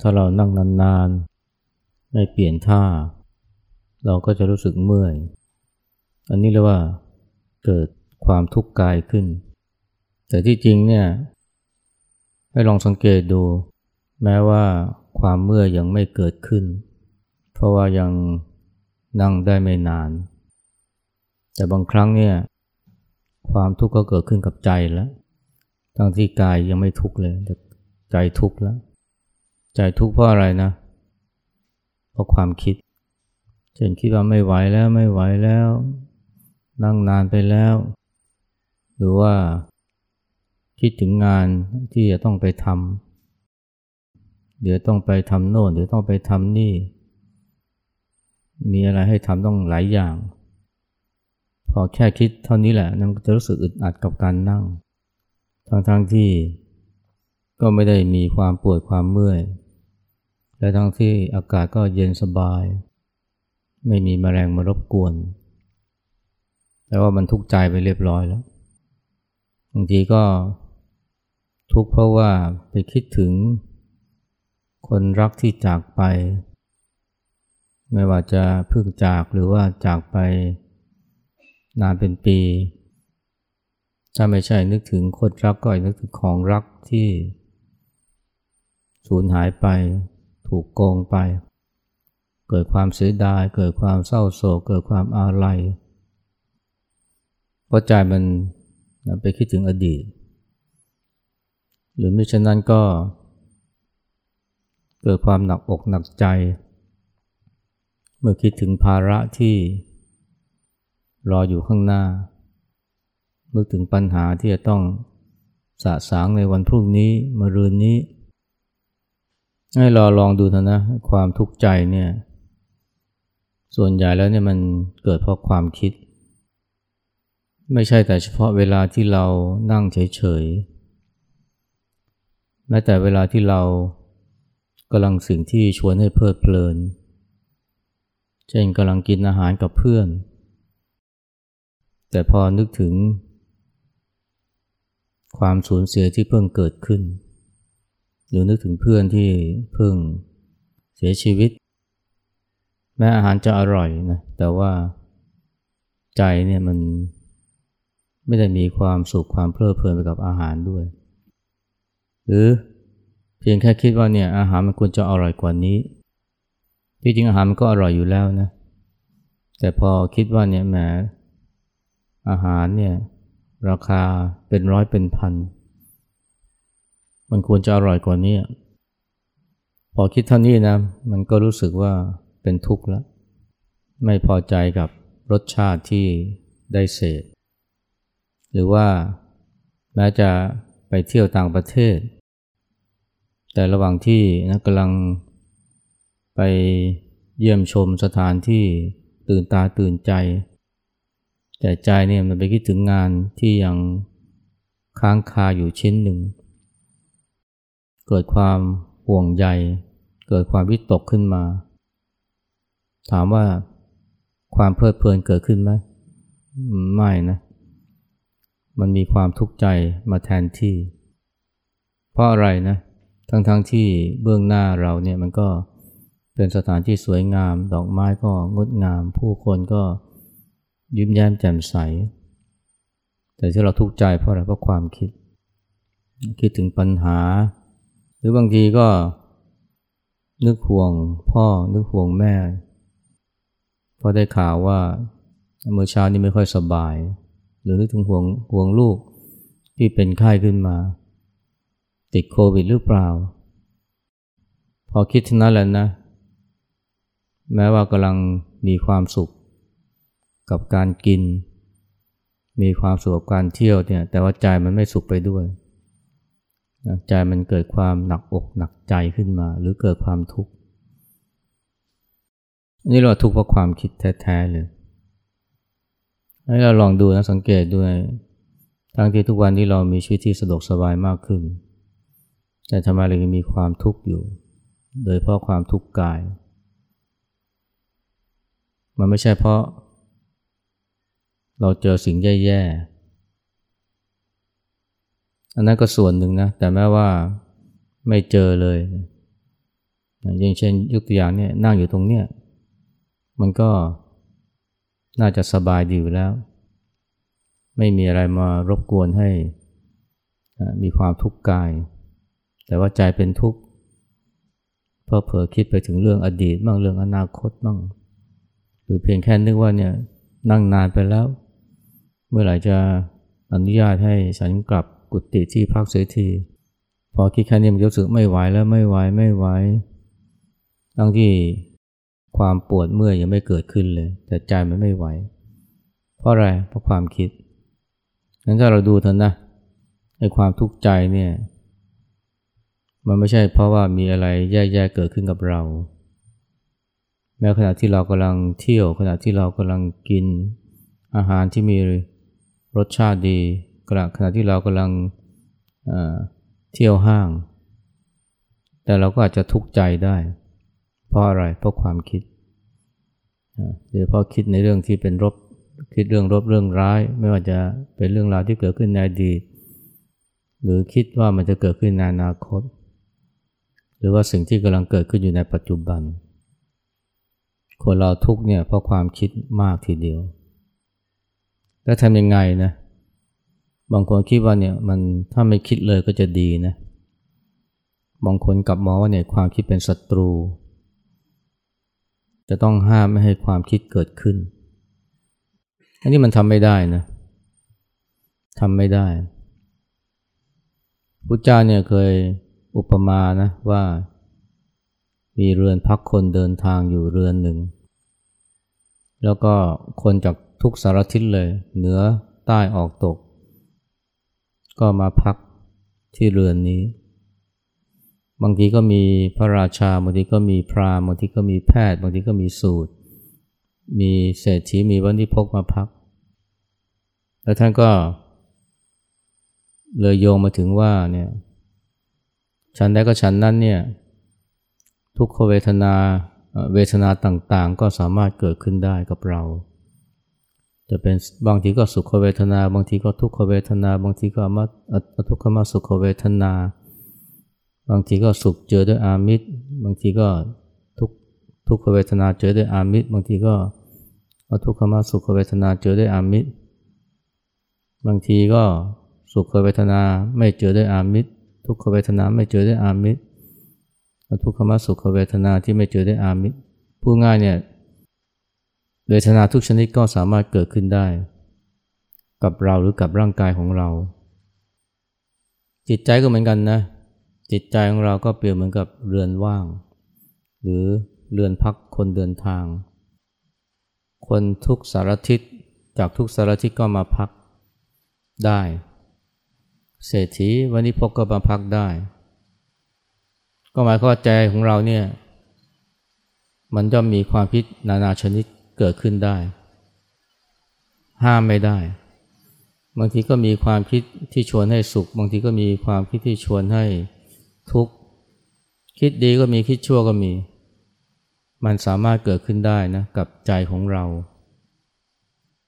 ถ้าเรานั่งนานๆ ไม่เปลี่ยนท่า เราก็จะรู้สึกเมื่อย อันนี้เรียกว่าเกิดความทุกข์กายขึ้น แต่ที่จริงเนี่ย ให้ลองสังเกตดู แม้ว่าความเมื่อยยังไม่เกิดขึ้น เพราะว่ายังนั่งได้ไม่นาน แต่บางครั้งเนี่ย ความทุกข์ก็เกิดขึ้นกับใจแล้ว ทั้งที่กายยังไม่ทุกข์เลยแต่ใจทุกข์แล้ว ใจทุกข์เพราะอะไรนะ เพราะความคิดเช่นคิดว่าไม่ไหวแล้วไม่ไหวแล้ว นั่งนานไปแล้ว หรือว่าคิดถึงงานที่จะต้องไปทำเดี๋ยวต้องไปทำโน่นเดี๋ยวต้องไปทำนี่ มีอะไรให้ทำต้องหลายอย่าง พอแค่คิดเท่านี้แหละมันจะรู้สึกอึดอัดกับการนั่ง ทั้งๆทที่ก็ไม่ได้มีความปวดความเมื่อย และทั้งที่อากาศก็เย็นสบาย ไม่มีแมลงมารบกวน แต่ว่ามันทุกข์ใจไปเรียบร้อยแล้ว บางทีก็ทุกข์เพราะว่าไปคิดถึง คนรักที่จากไป ไม่ว่าจะเพิ่งจากหรือว่าจากไปนานเป็นปี ถ้าไม่ใช่นึกถึงคนรักก็นึกถึงของรักที่สูญหายไป ถูกโกงไป เกิดความเสียดาย เกิดความเศร้าโศก เกิดความอาลัยเพราะใจมันไปคิดถึงอดีต หรือม่เช่นนั้นก็ เกิดความหนักอกหนักใจ เมื่อคิดถึงภาระที่รออยู่ข้างหน้าเมื่อถึงปัญหาที่จะต้องสะสางในวันพรุ่งนี้มะรืนนี้ ให้รอลองดูเถอะนะ ความทุกข์ใจเนี่ย ส่วนใหญ่แล้วเนี่ยมันเกิดเพราะความคิด ไม่ใช่แต่เฉพาะเวลาที่เรานั่งเฉยๆแม้แต่เวลาที่เรากำลังสิ่งที่ชวนให้เพลิดเพลิน เช่นกำลังกินอาหารกับเพื่อน แต่พอนึกถึงความสูญเสียที่เพิ่งเกิดขึ้น หรือนึกถึงเพื่อนที่เพิ่งเสียชีวิต แม้อาหารจะอร่อยนะแต่ว่าใจเนี่ยมันไม่ได้มีความสุขความเพลิดเพลินไปกับอาหารด้วย หรือเพียงแค่คิดว่าเนี่ยอาหารมันควรจะอร่อยกว่านี้ที่จริงอาหารมันก็อร่อยอยู่แล้วนะแต่พอคิดว่าเนี่ยแหมอาหารเนี่ยราคาเป็นร้อยเป็นพัน มันควรจะอร่อยกว่านี้พอคิดเท่านี้นะ มันก็รู้สึกว่าเป็นทุกข์แล้ว ไม่พอใจกับรสชาติที่ได้เสพหรือว่าแม้จะไปเที่ยวต่างประเทศ แต่ระหว่างที่นะกำลังไปเยี่ยมชมสถานที่ตื่นตาตื่นใจ แต่ใจเนี่ยมันไปคิดถึงงานที่ยังค้างคาอยู่ชิ้นหนึ่ง เกิดความห่วงใย เกิดความวิตกขึ้นมา ถามว่าความเพลิดเพลินเกิดขึ้นไหมไม่นะ มันมีความทุกข์ใจมาแทนที่ เพราะอะไรนะ ทั้งๆทที่เบื้องหน้าเราเนี่ยมันก็เป็นสถานที่สวยงาม ดอกไม้ก็งดงาม ผู้คนก็ยิ้มแย้มแจ่มใส แต่ที่เราทุกข์ใจเพราะอะไรเพราะความคิด คิดถึงปัญหา หรือบางทีก็นึกห่วงพ่อนึกห่วงแม่พอได้ข่าวว่าเมื่อเช้านี้ไม่ค่อยสบาย หรือนึกถึงห่วงห่วงลูกที่เป็นไข้ขึ้นมา ติดโควิดหรือเปล่า พอคิดทั้งนั้นแหละนะ แม้ว่ากำลังมีความสุข กับการกิน มีความสุขกับการเที่ยวเนี่ยแต่ว่าใจมันไม่สุขไปด้วย ใจมันเกิดความหนักอกหนักใจขึ้นมา หรือเกิดความทุกข์นี่เราทุกข์เพราะความคิดแท้ๆเลยให้เราลองดูนะสังเกตด้วย ทั้งที่ทุกวันนี้เรามีชีวิตที่สะดวกสบายมากขึ้น แต่ทำไมเรายังมีความทุกข์อยู่ โดยเพราะความทุกข์กาย มันไม่ใช่เพราะ เราเจอสิ่งแย่ อันนั้นก็ส่วนหนึ่งนะ แต่แม้ว่าไม่เจอเลยอย่างเช่นยกตัวอย่างเนี่ยนั่งอยู่ตรงเนี้ยมันก็น่าจะสบายดีอยู่แล้ว ไม่มีอะไรมารบกวนให้มีความทุกข์กาย แต่ว่าใจเป็นทุกข์เพราะเผลอคิดไปถึงเรื่องอดีตบ้างเรื่องอนาคตบ้างหรือเพียงแค่นึกว่าเนี่ยนั่งนานไปแล้ว เมื่อไหร่จะอนุญาตให้ฉันกลับ กุฏิที่พักเสียที พอคิดแค่นี้มันรู้สึกไม่ไหวแล้วไม่ไหวไม่ไหวทั้งที่ความปวดเมื่อยยังไม่เกิดขึ้นเลย แต่ใจมันไม่ไหว เพราะอะไรเพราะความคิดงั้นถ้าเราดูเถอะนะไอ้ความทุกข์ใจเนี่ยมันไม่ใช่เพราะว่ามีอะไรแย่ๆเกิดขึ้นกับเรา แม้ขณะที่เรากำลังเที่ยวขณะที่เรากำลังกินอาหารที่มีรสชาติดี ขณะขณะที่เรากำลังเที่ยวห้าง แต่เราก็อาจจะทุกข์ใจได้ เพราะอะไร เพราะความคิดหรือเพราะคิดในเรื่องที่เป็นรบ คิดเรื่องรบเรื่องร้าย ไม่ว่าจะเป็นเรื่องราวที่เกิดขึ้นในอดีต หรือคิดว่ามันจะเกิดขึ้นในอนาคต หรือว่าสิ่งที่กำลังเกิดขึ้นอยู่ในปัจจุบัน คนเราทุกเนี่ยเพราะความคิดมากทีเดียว แล้วทำยังไงนะ บางคนคิดว่าเนี่ยมันถ้าไม่คิดเลยก็จะดีนะ บางคนกลับมองว่าเนี่ยความคิดเป็นศัตรู จะต้องห้ามไม่ให้ความคิดเกิดขึ้น อันนี้มันทำไม่ได้นะทำไม่ได้พุทธเจ้าเนี่ยเคยอุปมานะว่า มีเรือนพักคนเดินทางอยู่เรือนหนึ่ง แล้วก็คนจากทุกสารทิศเลย เหนือใต้ออกตก ก็มาพักที่เรือนนี้ บางทีก็มีพระราชา บางทีก็มีพราหมณ์ บางทีก็มีแพทย์ บางทีก็มีสูตร มีเศรษฐี มีวันที่พกมาพัก แล้วท่านก็เลยโยงมาถึงว่าเนี่ยฉันใดก็ฉันนั้นเนี่ยทุกขเวทนาเวทนาต่างๆ ก็สามารถเกิดขึ้นได้กับเรา จะเป็นบางทีก็สุขเวทนา บางทีก็ทุกขเวทนา บางทีก็มาทุกขมาสุขเวทนา บางทีก็สุขเจอด้วยอามิตร บางทีก็ทุกทุกขเวทนาเจอด้วยอามิตร บางทีก็ทุกขมาสุขเวทนาเจอด้วยอามิตร บางทีก็สุขเวทนาไม่เจอด้วยอามิตร ทุกขเวทนาไม่เจอด้วยอามิตรทุกขมาสุขเวทนาที่ไม่เจอด้วยอามิตรพูดง่ายเนี่ย เวทนาทุกชนิดก็สามารถเกิดขึ้นได้ กับเราหรือกับร่างกายของเรา จิตใจก็เหมือนกันนะ จิตใจของเราก็เปรียบเหมือนกับเรือนว่าง หรือเรือนพักคนเดินทาง คนทุกสารทิศจากทุกสารทิศก็มาพักได้ เศรษฐีวันนี้พกก็มาพักได้ ก็หมายความว่าใจของเราเนี่ยมันจะมีความพิษนานาชนิด เกิดขึ้นได้ ห้ามไม่ได้ บางทีก็มีความคิดที่ชวนให้สุข บางทีก็มีความคิดที่ชวนให้ทุกข์ คิดดีก็มีคิดชั่วก็มี มันสามารถเกิดขึ้นได้นะกับใจของเรา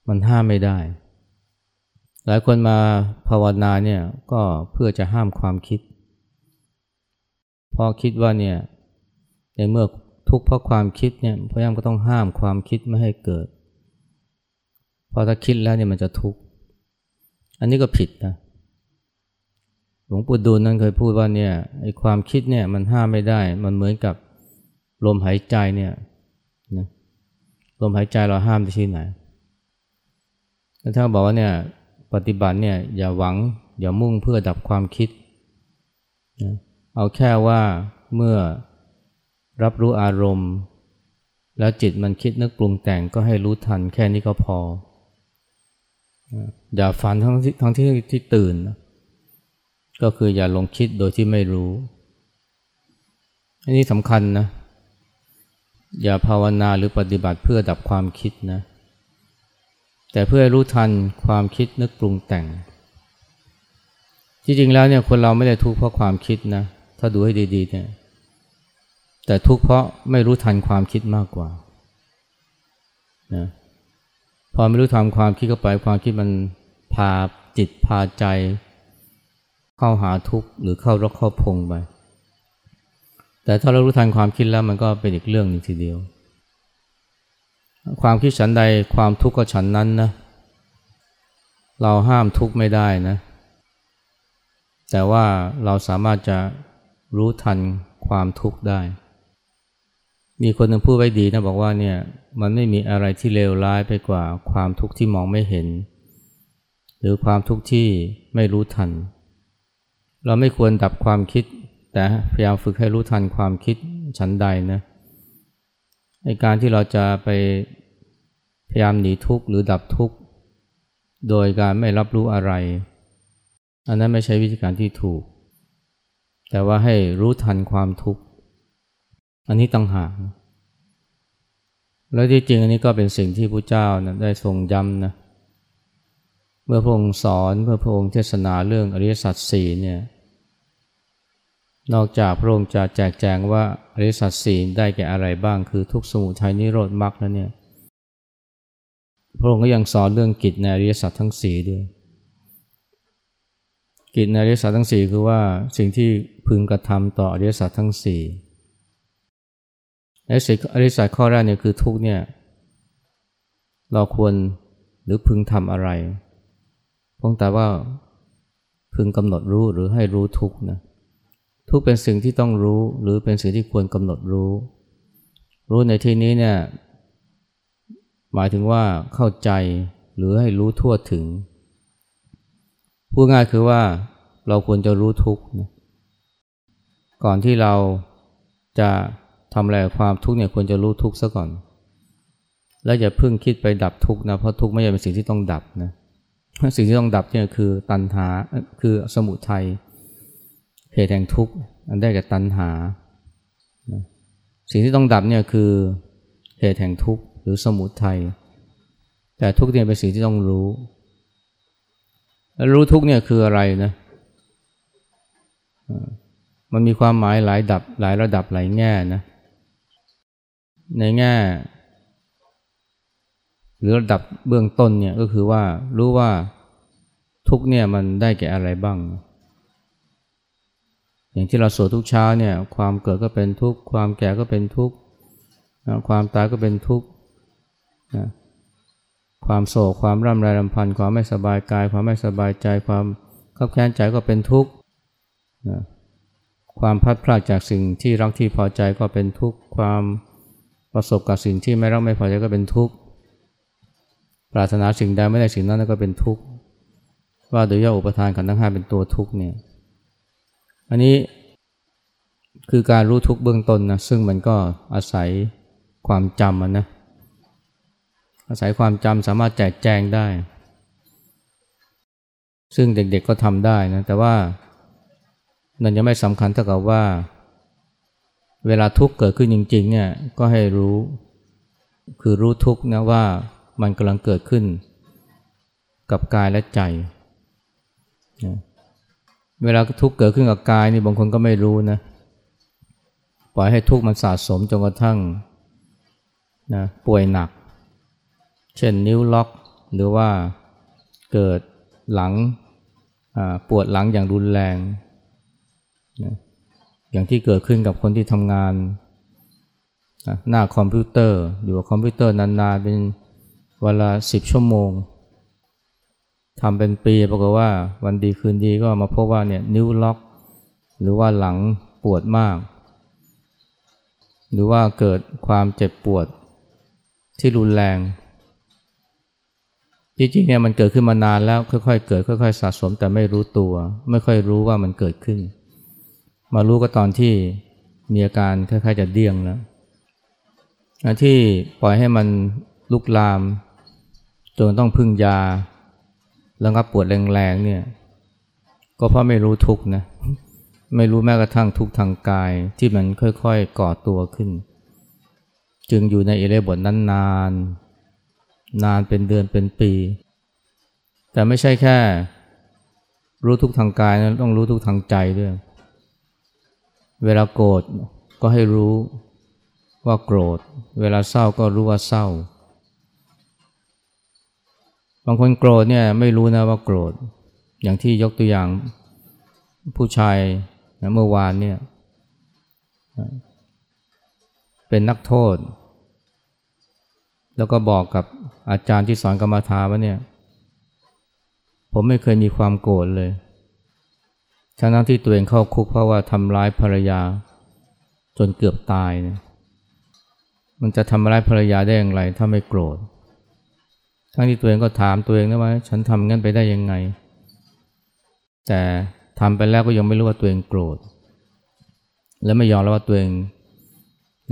มันห้ามไม่ได้ หลายคนมาภาวนาเนี่ยก็เพื่อจะห้ามความคิดพอคิดว่าเนี่ยในเมื่อ ทุกข์เพราะความคิดเนี่ยพยายามก็ต้องห้ามความคิดไม่ให้เกิด พอถ้าคิดแล้วเนี่ยมันจะทุกข์ อันนี้ก็ผิดนะหลวงปู่ดูลนั้นเคยพูดว่าเนี่ยไอ้ความคิดเนี่ยมันห้ามไม่ได้ มันเหมือนกับลมหายใจเนี่ยนะลมหายใจเราห้ามได้ที่ไหนแล้วท่านบอกว่าเนี่ยปฏิบัติเนี่ยอย่าหวังอย่ามุ่งเพื่อดับความคิดนะเอาแค่ว่าเมื่อ รับรู้อารมณ์ แล้วจิตมันคิดนึกปรุงแต่งก็ให้รู้ทันแค่นี้ก็พอ อย่าฝันทั้งที่ทั้งที่ที่ตื่น ก็คืออย่าลงคิดโดยที่ไม่รู้ อันนี้สำคัญนะ อย่าภาวนาหรือปฏิบัติเพื่อดับความคิดนะ แต่เพื่อรู้ทันความคิดนึกปรุงแต่ง ที่จริงแล้วเนี่ยคนเราไม่ได้ทุกข์เพราะความคิดนะ ถ้าดูให้ดีๆเนี่ย แต่ทุกข์เพราะไม่รู้ทันความคิดมากกว่านะพอไม่รู้ทันความคิดเข้าไปความคิดมันพาจิตพาใจ เข้าหาทุกข์หรือเข้ารกเข้าพงไปแต่ถ้าเรารู้ทันความคิดแล้วมันก็เป็นอีกเรื่องหนึ่งทีเดียว ความคิดฉันใดความทุกข์ก็ฉันนั้นนะเราห้ามทุกข์ไม่ได้นะ แต่ว่าเราสามารถจะรู้ทันความทุกข์ได้ มีคนหนึ่งพูดไว้ดีนะบอกว่าเนี่ยมันไม่มีอะไรที่เลวร้ายไปกว่าความทุกข์ที่มองไม่เห็น หรือความทุกข์ที่ไม่รู้ทัน เราไม่ควรดับความคิด แต่พยายามฝึกให้รู้ทันความคิดฉันใดนะในการที่เราจะไปพยายามหนีทุกข์หรือดับทุกข์โดยการไม่รับรู้อะไร อันนั้นไม่ใช่วิธีการที่ถูก แต่ว่าให้รู้ทันความทุกข์ อันนี้ต่างหากแล้วที่จริงอันนี้ก็เป็นสิ่งที่พระเจ้านะได้ทรงย้ำนะเมื่อพระองค์สอนเมื่อพระองค์เทศนาเรื่องอริยสัจสี่เนี่ยนอกจากพระองค์จะแจกแจงว่าอริยสัจสี่ได้แก่อะไรบ้างคือทุกสมุทัยนิโรธมรรคแล้วเนี่ยพระองค์ก็ยังสอนเรื่องกิจในอริยสัจทั้งสี่ด้วย กิจในอริยสัจทั้งสี่คือว่าสิ่งที่พึงกระทำต่ออริยสัจทั้งสี่ อริสัจข้อแรกเนี่ยคือทุกเนี่ย เราควรหรือพึงทำอะไรพงแต่ว่าพึงกำหนดรู้หรือให้รู้ทุกนะทุกเป็นสิ่งที่ต้องรู้หรือเป็นสิ่งที่ควรกำหนดรู้ รู้ในที่นี้เนี่ยหมายถึงว่าเข้าใจหรือให้รู้ทั่วถึงพูดง่ายคือว่าเราควรจะรู้ทุกนะก่อนที่เราจะ ทำอะไรความทุกข์เนี่ยควรจะรู้ทุกข์ซะก่อน แล้วอย่าเพิ่งคิดไปดับทุกข์นะ เพราะทุกข์ไม่ใช่เป็นสิ่งที่ต้องดับนะ สิ่งที่ต้องดับเนี่ยคือตัณหา คือสมุทัย เหตุแห่งทุกข์ อันได้แก่ตัณหา สิ่งที่ต้องดับเนี่ยคือเหตุแห่งทุกข์หรือสมุทัย แต่ทุกข์เนี่ยเป็นสิ่งที่ต้องรู้ แล้วรู้ทุกข์เนี่ยคืออะไรนะมันมีความหมายหลายดับหลายระดับหลายแง่นะ ในแง่ หรือระดับเบื้องต้นเนี่ยก็คือว่ารู้ว่าทุกเนี่ยมันได้แก่อะไรบ้าง อย่างที่เราสวดทุกเช้าเนี่ยความเกิดก็เป็นทุกข์ความแก่ก็เป็นทุกข์ความตายก็เป็นทุกข์ความโศกความร่ำไรรำพันความไม่สบายกาย ความไม่สบายใจความขับแค้นใจก็เป็นทุกข์ความพัดพลาดจากสิ่งที่รักที่พอใจก็เป็นทุกข์ความ ประสบกับสิ่งที่ไม่รักไม่พอใจก็เป็นทุกข์ ปรารถนาสิ่งใดไม่ได้สิ่งนั้นก็เป็นทุกข์ ว่าโดยย่ออุปทานขันธ์ทั้งห้าเป็นตัวทุกข์เนี่ย อันนี้คือการรู้ทุกข์เบื้องต้นนะซึ่งมันก็อาศัยความจำนะ อาศัยความจำสามารถแจกแจงได้ ซึ่งเด็กๆก็ทำได้นะ แต่ว่านั่นยังไม่สำคัญเท่ากับว่า เวลาทุกข์เกิดขึ้นจริงๆเนี่ยก็ให้รู้ คือรู้ทุกข์นะว่ามันกำลังเกิดขึ้น กับกายและใจนะเวลาทุกข์เกิดขึ้นกับกายนี่บางคนก็ไม่รู้นะปล่อยให้ทุกข์มันสะสมจนกระทั่งนะป่วยหนัก เช่นนิ้วล็อก หรือว่าเกิดหลังปวดหลังอย่างรุนแรงนะ อย่างที่เกิดขึ้นกับคนที่ทำงานหน้าคอมพิวเตอร์อยู่กับคอมพิวเตอร์นานๆเป็นเวลาสิบชั่วโมงทำเป็นปีปรากฏว่าวันดีคืนดีก็มาพบว่าเนี่ยนิ้วล็อก หรือว่าหลังปวดมาก หรือว่าเกิดความเจ็บปวดที่รุนแรง จริงๆเนี่ยมันเกิดขึ้นมานานแล้วค่อยๆเกิดค่อย ๆ สะสมแต่ไม่รู้ตัว ไม่ค่อยรู้ว่ามันเกิดขึ้น มารู้ก็ตอนที่มีอาการคล้ายๆจะเดี้ยงแล้วที่ปล่อยให้มันลุกลามจนต้องพึ่งยาแล้วก็ปวดแรงๆเนี่ยก็เพราะไม่รู้ทุกนะไม่รู้แม้กระทั่งทุกทางกายที่มันค่อยๆก่อตัวขึ้น จึงอยู่ในอิเลบทนั้นนานนานเป็นเดือนเป็นปี แต่ไม่ใช่แค่ รู้ทุกทางกายนะต้องรู้ทุกทางใจด้วย เวลาโกรธก็ให้รู้ว่าโกรธ เวลาเศร้าก็รู้ว่าเศร้า บางคนโกรธเนี่ยไม่รู้นะว่าโกรธ อย่างที่ยกตัวอย่างผู้ชายนะเมื่อวานเนี่ยเป็นนักโทษ แล้วก็บอกกับอาจารย์ที่สอนกรรมฐานว่าเนี่ย ผมไม่เคยมีความโกรธเลย ทั้งที่ตัวเองเข้าคุกเพราะว่าทำร้ายภรรยา จนเกือบตายเนี่ยมันจะทำร้ายภรรยาได้อย่างไร ถ้าไม่โกรธ ทั้งที่ตัวเองก็ถามตัวเองนะว่าฉันทำงั้นไปได้ยังไง แต่ทำไปแล้วก็ยังไม่รู้ว่าตัวเองโกรธ และไม่ยอมรับว่าตัวเอง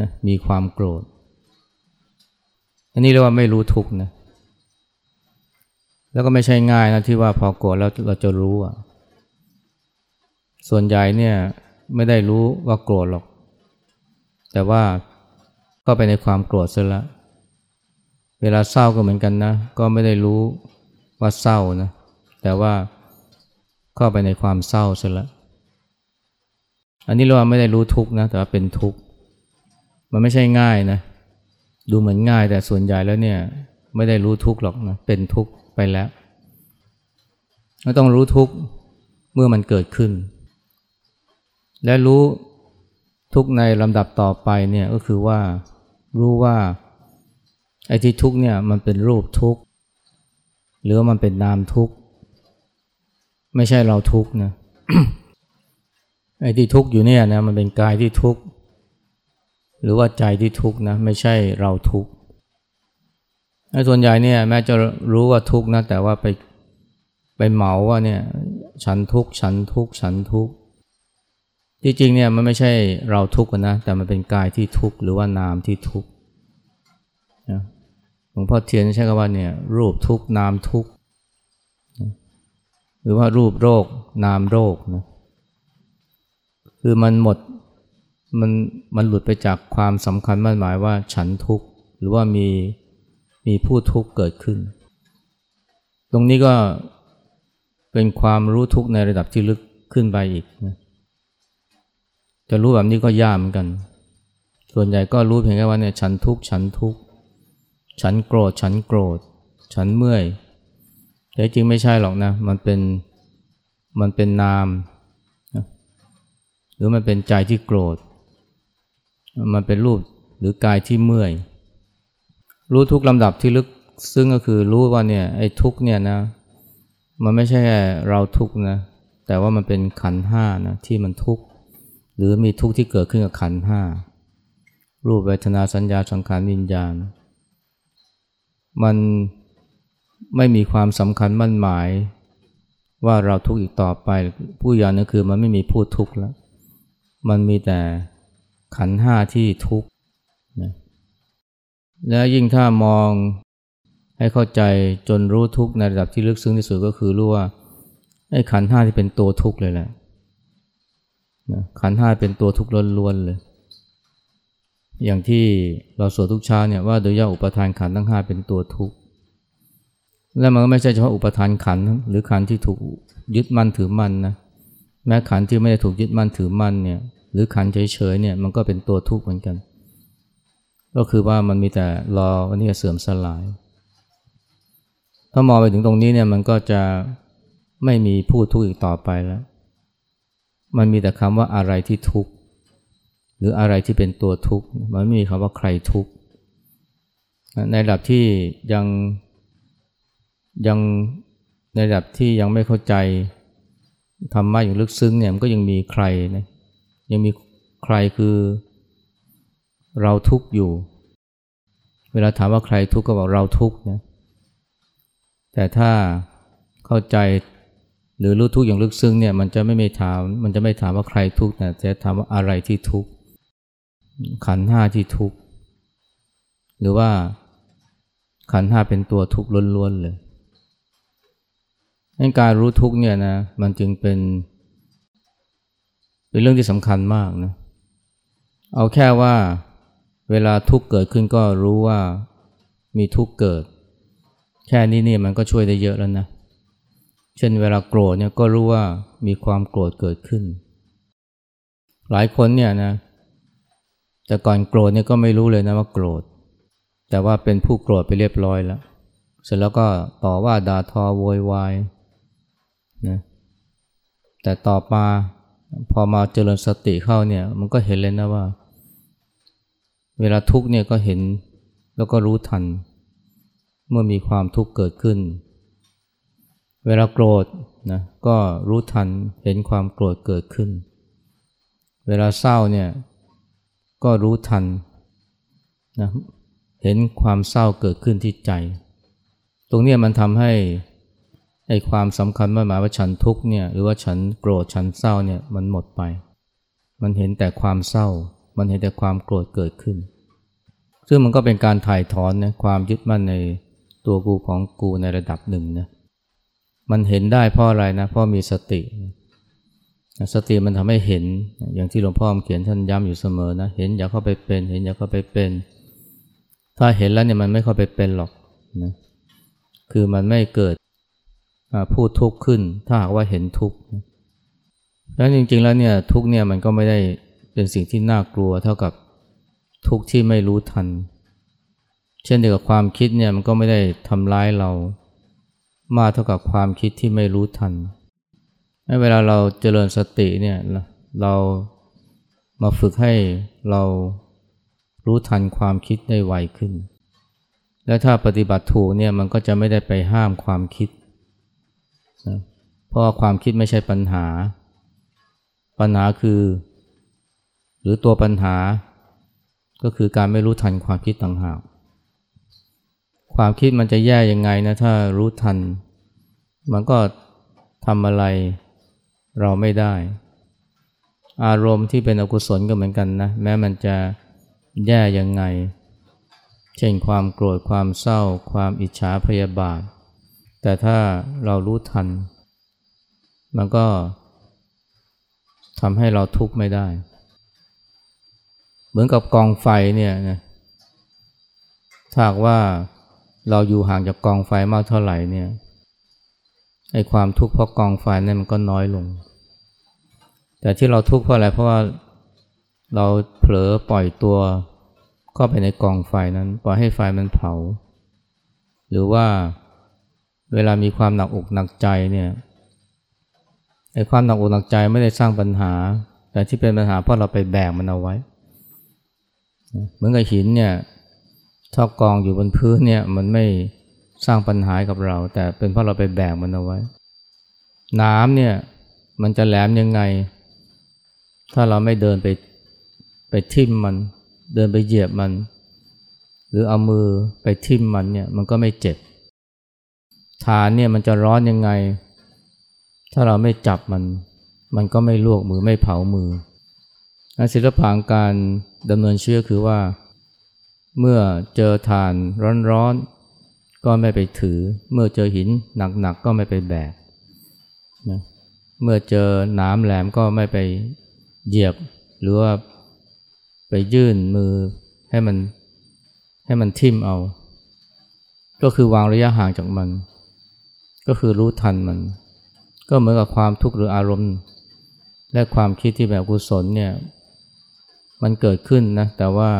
นะมีความโกรธ อันนี้เรียกว่าไม่รู้ทุกนะ แล้วก็ไม่ใช่ง่ายนะที่ว่าพอโกรธแล้วเราจะรู้อะ ส่วนใหญ่เนี่ยไม่ได้รู้ว่าโกรธหรอก แต่ว่าก็ไปในความโกรธซะแล้วเวลาเศร้าก็เหมือนกันนะ ก็ไม่ได้รู้ว่าเศร้านะ แต่ว่าเข้าไปในความเศร้าซะแล้วอันนี้เราไม่ได้รู้ทุกนะ แต่ว่าเป็นทุกข์มันไม่ใช่ง่ายนะ ดูเหมือนง่ายแต่ส่วนใหญ่แล้วเนี่ยไม่ได้รู้ทุกข์หรอกนะ เป็นทุกข์ไปแล้วเราต้องรู้ทุกข์เมื่อมันเกิดขึ้น และรู้ทุกในลำดับต่อไปเนี่ยก็คือว่ารู้ว่าไอ้ที่ทุกเนี่ยมันเป็นรูปทุกหรือมันเป็นนามทุกไม่ใช่เราทุกนะไอ้ที่ทุกอยู่เนี่ยนะมันเป็นกายที่ทุกหรือว่าใจที่ทุกนะไม่ใช่เราทุกไอ้ส่วนใหญ่เนี่ยแม้จะรู้ว่าทุกนะแต่ว่าไปไปเหมาว่าเนี่ยฉันทุกฉันทุกฉันทุก ที่จริงเนี่ยมันไม่ใช่เราทุกข์นะ แต่มันเป็นกายที่ทุกข์หรือว่านามที่ทุกข์หลวงพ่อเทียนใช้คำว่าเนี่ยรูปทุกข์นามทุกข์หรือว่ารูปโรคนามโรคนะคือมันหมดมันมันหลุดไปจากความสำคัญมั่นหมายว่าฉันทุกข์หรือว่ามีมีผู้ทุกข์เกิดขึ้น ตรงนี้ก็เป็นความรู้ทุกข์ในระดับที่ลึกขึ้นไปอีกนะ จะรู้แบบนี้ก็ยากเหมือนกัน ส่วนใหญ่ก็รู้เพียงแค่ว่าเนี่ยฉันทุกข์ฉันทุกข์ฉันโกรธฉันโกรธ ฉันเมื่อยแต่จริงไม่ใช่หรอกนะ มันเป็นมันเป็นนาม หรือมันเป็นใจที่โกรธ มันเป็นรูปหรือกายที่เมื่อย รู้ทุกลำดับที่ลึกซึ่งก็คือรู้ว่าเนี่ยไอ้ทุกเนี่ยนะ มันไม่ใช่เราทุกนะ แต่ว่ามันเป็นขันห้านะที่มันทุกข์ หรือมีทุกข์ที่เกิดขึ้นกับขันห้ารูปเวทนาสัญญาสังขารวิญญาณ มันไม่มีความสำคัญมั่นหมาย ว่าเราทุกข์อีกต่อไป ผู้ยานั่นคือมันไม่มีผู้ทุกข์แล้ว มันมีแต่ขันห้าที่ทุกข์นะและยิ่งถ้ามองให้เข้าใจจนรู้ทุกข์ในระดับที่ลึกซึ้งที่สุดก็คือรู้ว่าไอ้ขันห้าที่เป็นตัวทุกข์เลยแหละ นะขันห้าเป็นตัวทุกข์ล้วนๆเลย อย่างที่เราสวดทุกเช้าเนี่ยว่าโดยย่าอุปทานขันทั้งห้าเป็นตัวทุกข์ และมันก็ไม่ใช่เฉพาะอุปทานขันหรือขันที่ถูกยึดมั่นถือมั่นนะ แม้ขันที่ไม่ได้ถูกยึดมั่นถือมั่นเนี่ยหรือขันเฉยๆเนี่ยมันก็เป็นตัวทุกข์เหมือนกัน ก็คือว่ามันมีแต่รอวันนี้จะเสื่อมสลาย ถ้ามองไปถึงตรงนี้เนี่ยมันก็จะไม่มีผู้ทุกข์อีกต่อไปแล้ว มันมีแต่คำว่าอะไรที่ทุกข์หรืออะไรที่เป็นตัวทุกข์มันไม่มีคำว่าใครทุกข์ในระดับที่ยังยังในระดับที่ยังไม่เข้าใจธรรมะอย่างลึกซึ้งเนี่ยมันก็ยังมีใครนะยังมีใครคือเราทุกข์อยู่ เวลาถามว่าใครทุกข์ก็บอกเราทุกข์นะแต่ถ้าเข้าใจ หรือรู้ทุกข์อย่างลึกซึ้งเนี่ยมันจะไม่ม่ถาม มันจะไม่ถามว่าใครทุกข์แต่จะถามว่าอะไรที่ทุกข์ขันห้าที่ทุกข์หรือว่าขันห้าเป็นตัวทุกข์ล้วนๆเลยการรู้ทุกข์เนี่ยนะมันจึงเป็นเป็นเรื่องที่สำคัญมากนะเอาแค่ว่าเวลาทุกข์เกิดขึ้นก็รู้ว่ามีทุกข์เกิด แค่นี้นี่มันก็ช่วยได้เยอะแล้วนะเช่นเวลาโกรธเนี่ยก็รู้ว่ามีความโกรธเกิดขึ้น หลายคนเนี่ยนะแต่ก่อนโกรธเนี่ยก็ไม่รู้เลยนะว่าโกรธ แต่ว่าเป็นผู้โกรธไปเรียบร้อยแล้ว เสร็จแล้วก็ต่อว่าด่าทอโวยวายนะแต่แต่ต่อมาพอมาเจริญสติเข้าเนี่ยมันก็เห็นเลยนะว่า เวลาทุกข์เนี่ยก็เห็นแล้วก็รู้ทัน เมื่อมีความทุกข์เกิดขึ้น เวลาโกรธนะก็รู้ทันเห็นความโกรธเกิดขึ้น เวลาเศร้าเนี่ยก็รู้ทันนะเห็นความเศร้าเกิดขึ้นที่ใจ ตรงนี้มันทำให้ไอ้ความสำคัญว่าหมายว่าฉันทุกข์เนี่ยหรือว่าฉันโกรธฉันเศร้าเนี่ยมันหมดไป มันเห็นแต่ความเศร้า มันเห็นแต่ความโกรธเกิดขึ้น ซึ่งมันก็เป็นการถ่ายถอนนะความยึดมั่นในตัวกูของกูในระดับหนึ่งนะ มันเห็นได้เพราะอะไรนะเพราะมีสติ สติมันทำให้เห็นอย่างที่หลวงพ่อเขียนท่านย้ำอยู่เสมอนะเห็นอย่าเข้าไปเป็น เห็นอย่าเข้าไปเป็น ถ้าเห็นแล้วเนี่ยมันไม่เข้าไปเป็นหรอกนะคือมันไม่เกิดพูดทุกข์ขึ้น ถ้าหากว่าเห็นทุกข์แล้วจริงๆแล้วเนี่ยทุกข์เนี่ยมันก็ไม่ได้เป็นสิ่งที่น่ากลัวเท่ากับทุกข์ที่ไม่รู้ทัน เช่นเดียวกับความคิดเนี่ยมันก็ไม่ได้ทำร้ายเรา มากเท่ากับความคิดที่ไม่รู้ทันเวลาเราเจริญสติเนี่ยเรามาฝึกให้เรารู้ทันความคิดได้ไวขึ้น และถ้าปฏิบัติถูกเนี่ยมันก็จะไม่ได้ไปห้ามความคิดนะเพราะความคิดไม่ใช่ปัญหา ปัญหาคือ หรือตัวปัญหาก็คือการไม่รู้ทันความคิดต่างหาก ความคิดมันจะแย่ยังไงนะถ้ารู้ทัน มันก็ทำอะไรเราไม่ได้ อารมณ์ที่เป็นอกุศลก็เหมือนกันนะแม้มันจะแย่ยังไง เช่นความโกรธความเศร้า ความอิจฉาพยาบาท แต่ถ้าเรารู้ทัน มันก็ทำให้เราทุกข์ไม่ได้ เหมือนกับกองไฟเนี่ยนะถ้าว่า เราอยู่ห่างจากกองไฟมากเท่าไหร่เนี่ยไอ้ความทุกข์เพราะกองไฟนั่นมันก็น้อยลง แต่ที่เราทุกข์เพราะอะไรเพราะว่าเราเผลอปล่อยตัวเข้าไปในกองไฟนั้น ปล่อยให้ไฟมันเผา หรือว่าเวลามีความหนักอกหนักใจเนี่ยไอ้ความหนักอกหนักใจไม่ได้สร้างปัญหา แต่ที่เป็นปัญหาเพราะเราไปแบกมันเอาไว้ เหมือนกับหินเนี่ย ถ้ากองอยู่บนพื้นเนี่ยมันไม่สร้างปัญหากับเรา แต่เป็นเพราะเราไปแบกมันเอาไว้ น้ำเนี่ยมันจะแหลมยังไง ถ้าเราไม่เดินไปไปทิ่มมัน เดินไปเหยียบมัน หรือเอามือไปทิ่มมันเนี่ยมันก็ไม่เจ็บ ฐานเนี่ยมันจะร้อนยังไง ถ้าเราไม่จับมัน มันก็ไม่ลวกมือไม่เผามือศิลปะการดำเนินเชื่อคือว่า เมื่อเจอฐานร้อนๆ ก็ไม่ไปถือ เมื่อเจอหินหนักๆ ก็ไม่ไปแบกนะเมื่อเจอหน้ำแหลมก็ไม่ไปเหยียบ หรือว่าไปยื่นมือให้มันให้มันทิ่มเอา ก็คือวางระยะห่างจากมัน ก็คือรู้ทันมัน ก็เหมือนกับความทุกข์หรืออารมณ์ และความคิดที่แบบกุศลเนี่ย มันเกิดขึ้นนะ แต่ว่า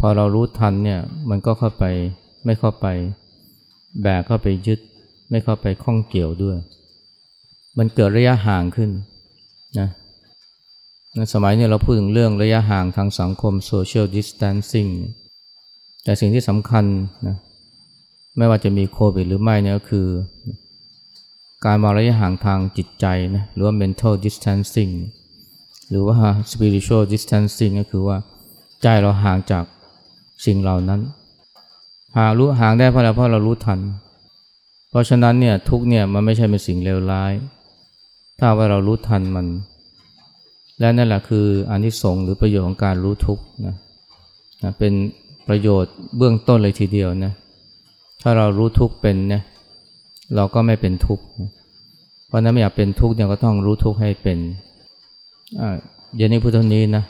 พอเรารู้ทันเนี่ยมันก็เข้าไปไม่เข้าไป แบกเข้าไปยึด ไม่เข้าไปข้องเกี่ยวด้วย มันเกิดระยะห่างขึ้นนะสมัยนี้เราพูดถึงเรื่องระยะห่างทางสังคม social distancing แต่สิ่งที่สำคัญนะไม่ว่าจะมีโควิดหรือไม่เนี่ยก็คือ การวางระยะห่างทางจิตใจนะหรือว่า mental distancing หรือว่า spiritual distancing ก็คือว่าใจเราห่างจาก สิ่งเหล่านั้น หารู้ห่างได้เพราะอะไรเพราะเรารู้ทัน เพราะฉะนั้นเนี่ยทุกเนี่ยมันไม่ใช่เป็นสิ่งเลวร้าย ถ้าว่าเรารู้ทันมัน และนั่นแหละคืออานิสงส์หรือประโยชน์ของการรู้ทุกนะนะเป็นประโยชน์เบื้องต้นเลยทีเดียวนะถ้าเรารู้ทุกเป็นนี่ยเราก็ไม่เป็นทุกข์เพราะนั้นไม่อยากเป็นทุกข์เนี่ยก็ต้องรู้ทุกข์ให้เป็นอ่าเย็นนี้พุทธนี้นะ